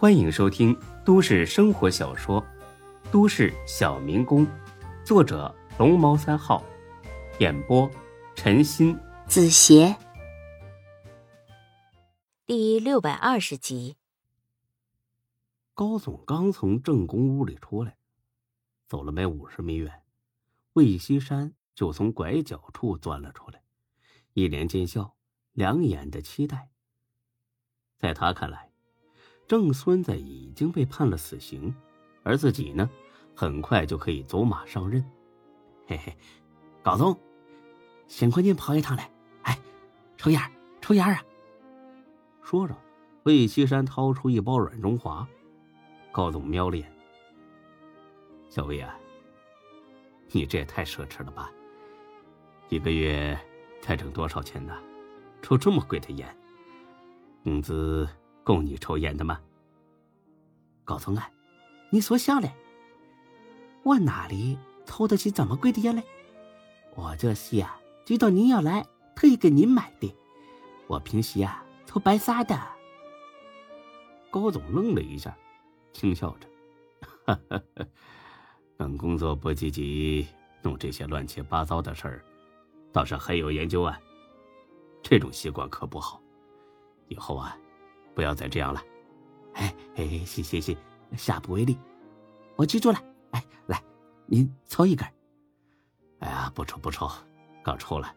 欢迎收听都市生活小说《都市小民工》，作者龙猫三号，演播陈鑫、子邪，第六百二十集。高总刚从正宫屋里出来，走了没五十米远，魏西山就从拐角处钻了出来，一脸奸笑，两眼的期待。在他看来，郑孙子已经被判了死刑，而自己呢，很快就可以走马上任。嘿嘿，高总，辛苦您跑一趟来，哎，抽烟，抽烟啊！说着，魏西山掏出一包软中华。高总瞄了眼，小魏啊，你这也太奢侈了吧！一个月才挣多少钱呢？抽这么贵的烟，工资够你抽烟的吗？高总啊，你说笑嘞！我哪里抽得起这么贵的烟嘞？我这是呀，知道您要来，特意给您买的。我平时呀，抽白沙的。高总愣了一下。轻笑着，哈哈，等工作不积极，弄这些乱七八糟的事儿，倒是很有研究啊。这种习惯可不好，以后啊，不要再这样了。哎哎，行行行，下不为例，我记住了。哎，来，您抽一根。哎呀，不抽不抽，刚抽了。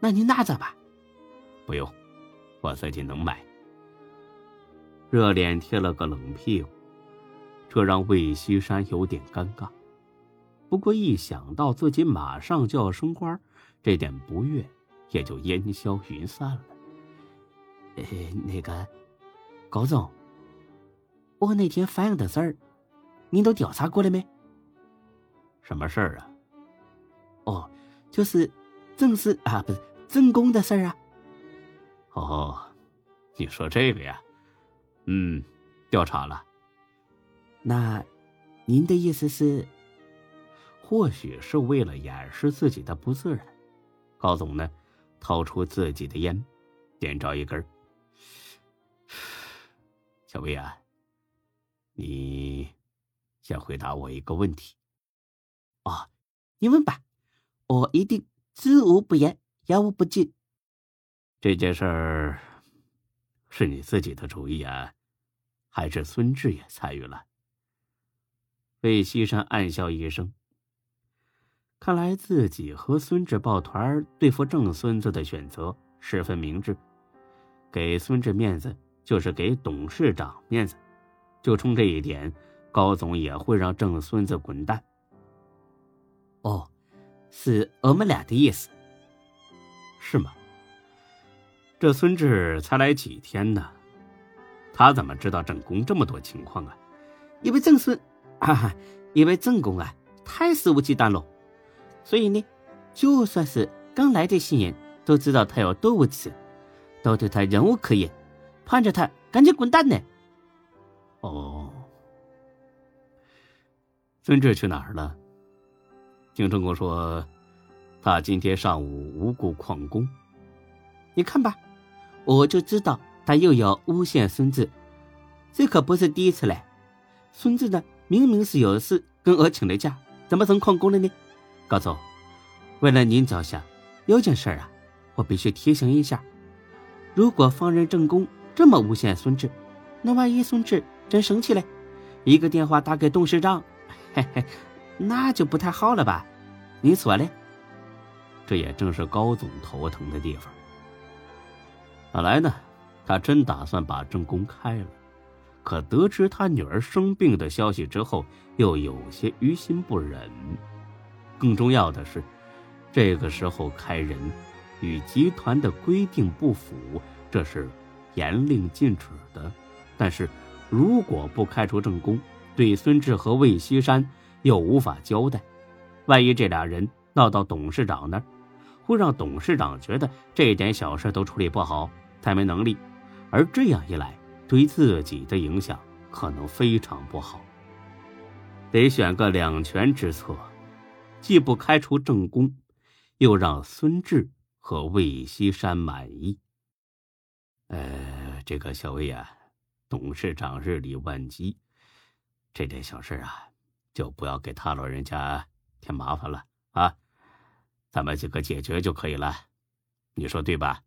那您拿着吧。不用，我自己能买。热脸贴了个冷屁股，这让魏西山有点尴尬。不过一想到自己马上就要升官，这点不悦也就烟消云散了。呃，那个高总，我那天反映的事儿，您都调查过了没？什么事儿啊？哦，就是正式啊，不是正宫的事儿啊。哦，你说这个呀？嗯，调查了。那，您的意思是？或许是为了掩饰自己的不自然，高总呢，掏出自己的烟，点着一根。小薇啊，你先回答我一个问题。哦，你问吧，我一定知无不言，言无不尽。这件事儿。是你自己的主意啊，还是孙志也参与了？魏西山暗笑一声，看来自己和孙志抱团对付郑孙子的选择十分明智，给孙志面子就是给董事长面子，就冲这一点，高总也会让郑孙子滚蛋。哦，是我们俩的意思，是吗？这孙志才来几天呢，他怎么知道正宫这么多情况啊？因为郑孙，啊，因为正宫啊太肆无忌惮了，所以呢，就算是刚来的新人都知道他有多无耻，都对他忍无可忍，盼着他赶紧滚蛋呢。哦，孙志去哪儿了？景正宫说，他今天上午无故旷工，你看吧。我就知道他又要诬陷孙子，这可不是第一次了。孙子呢，明明是有事跟我请了假，怎么成旷工了呢？高总，为了您着想，有件事啊，我必须提醒一下：如果放任正宫这么诬陷孙志，那万一孙志真生气了，一个电话打给董事长，嘿嘿，那就不太好了吧？你说嘞？这也正是高总头疼的地方。本来呢，他真打算把证公开了，可得知他女儿生病的消息之后，又有些于心不忍。更重要的是，这个时候开人，与集团的规定不符，这是严令禁止的。但是，如果不开除正宫，对孙志和魏西山又无法交代，万一这俩人闹到董事长那儿，会让董事长觉得这点小事都处理不好。太没能力，而这样一来，对自己的影响可能非常不好。得选个两全之策，既不开除正宫，又让孙志和魏西山满意。呃，这个小魏啊，董事长日理万机，这点小事啊，就不要给他老人家添麻烦了啊。咱们几个解决就可以了，你说对吧？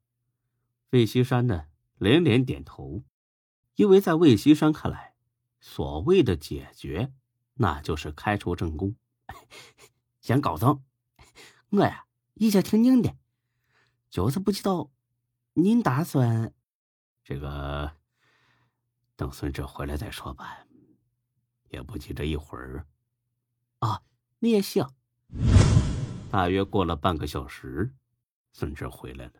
魏西山呢，连连点头，因为在魏西山看来，所谓的解决，那就是开除正宫。想高总，我呀一直听您的，就是不知道您打算这个等孙志回来再说吧，也不急这一会儿。啊，你也行。大约过了半个小时，孙志回来了。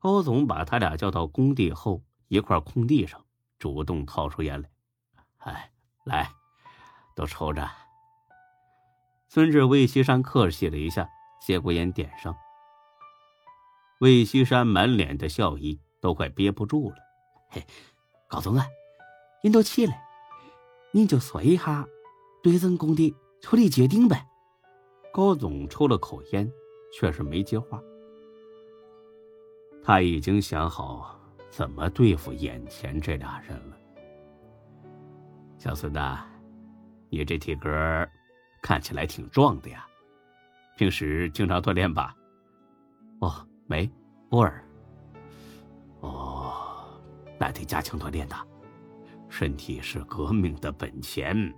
高总把他俩叫到工地后一块空地上，主动掏出烟来。哎，来，都抽着。孙志、魏西山客气了一下，接过烟点上。魏西山满脸的笑意，都快憋不住了。嘿，高总啊，您都起来，您就说一下对人工的处理决定呗。高总抽了口烟，却是没接话。他已经想好怎么对付眼前这俩人了。小孙子，你这体格。看起来挺壮的呀，平时经常锻炼吧？哦，没，偶尔。那得加强锻炼的。身体是革命的本钱，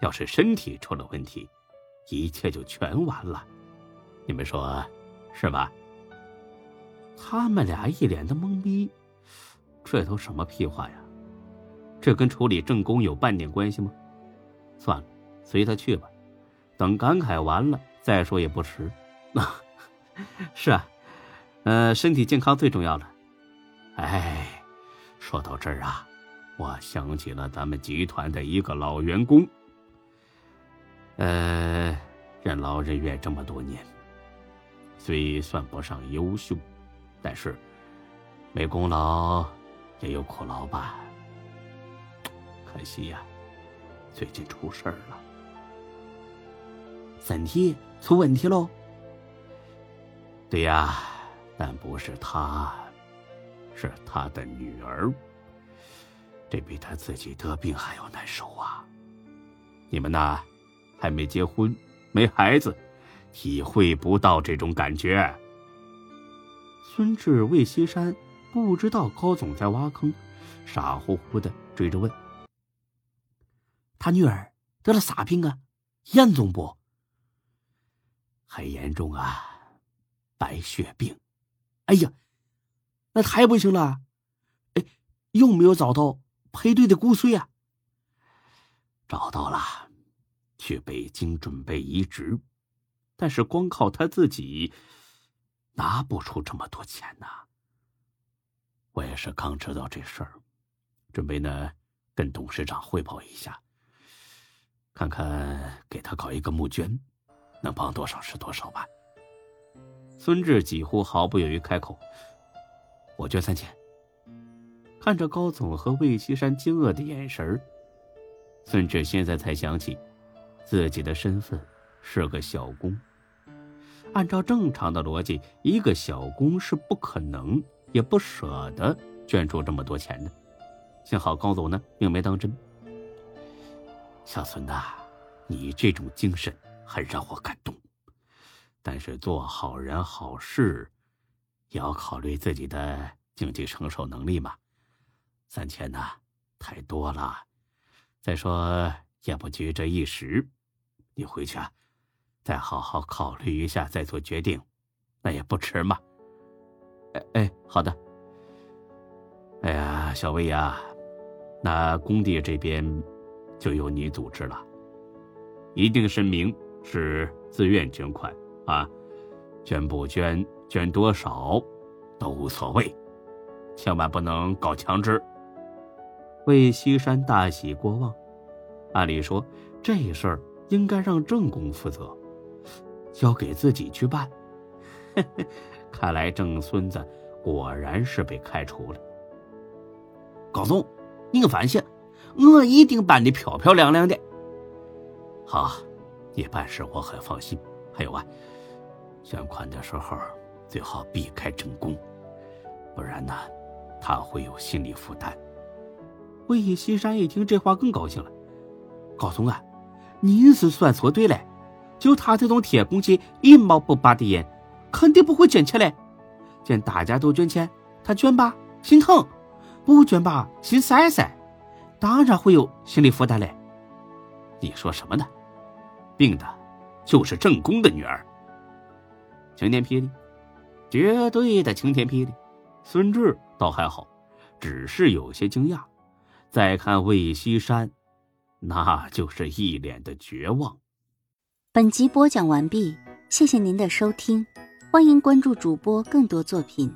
要是身体出了问题，一切就全完了。你们说是吧？他们俩一脸的懵逼，这都什么屁话呀？这跟处理正宫有半点关系吗？算了，随他去吧。等感慨完了再说也不迟。啊，是啊，呃，身体健康最重要了。哎，说到这儿啊，我想起了咱们集团的一个老员工。呃，任劳任怨这么多年，虽算不上优秀，但是没功劳也有苦劳吧？可惜呀，最近出事儿了。身体出问题喽？对呀，但不是他，是他的女儿。这比他自己得病还要难受啊！你们呐，还没结婚，没孩子，体会不到这种感觉。孙志、魏西山不知道高总在挖坑，傻乎乎的追着问：“他女儿得了啥病啊？严重不？”很严重啊，白血病。哎呀，那太不行了。哎，又没有找到配对的骨髓啊？找到了，去北京准备移植，但是光靠他自己拿不出这么多钱呐。我也是刚知道这事儿，准备呢跟董事长汇报一下，看看给他搞一个募捐。能帮多少是多少吧。孙志几乎毫不犹豫开口：“我捐三千。”看着高总和魏西山惊愕的眼神孙志现在才想起，自己的身份是个小工。按照正常的逻辑，一个小工是不可能也不舍得捐出这么多钱的。幸好高总呢，并没当真。小孙子，你这种精神。很让我感动，但是做好人好事，也要考虑自己的经济承受能力嘛。三千呐，太多了。再说也不急这一时，你回去啊，再好好考虑一下，再做决定，那也不迟嘛。哎哎，好的。哎呀，小魏呀，那工地这边就由你组织了，一定声明。是自愿捐款啊，捐不捐、捐多少都无所谓，千万不能搞强制。魏西山大喜过望，按理说这事儿应该让郑公负责，交给自己去办。看来郑孙子果然是被开除了。高总，您放心，我一定办的漂漂亮亮的。好。你办事我很放心。还有啊，捐款的时候最好避开正宫，不然呢，他会有心理负担。魏西山一听这话更高兴了：“高总啊，您是算错对了，就他这种铁公鸡，一毛不拔的人，肯定不会捐钱嘞。见大家都捐钱，他捐吧心疼，不捐吧心塞塞，当然会有心理负担嘞。你说什么呢？病的，就是正宫的女儿。晴天霹雳，绝对的晴天霹雳。孙志倒还好，只是有些惊讶。再看魏西山，那就是一脸的绝望。本集播讲完毕，谢谢您的收听，欢迎关注主播更多作品。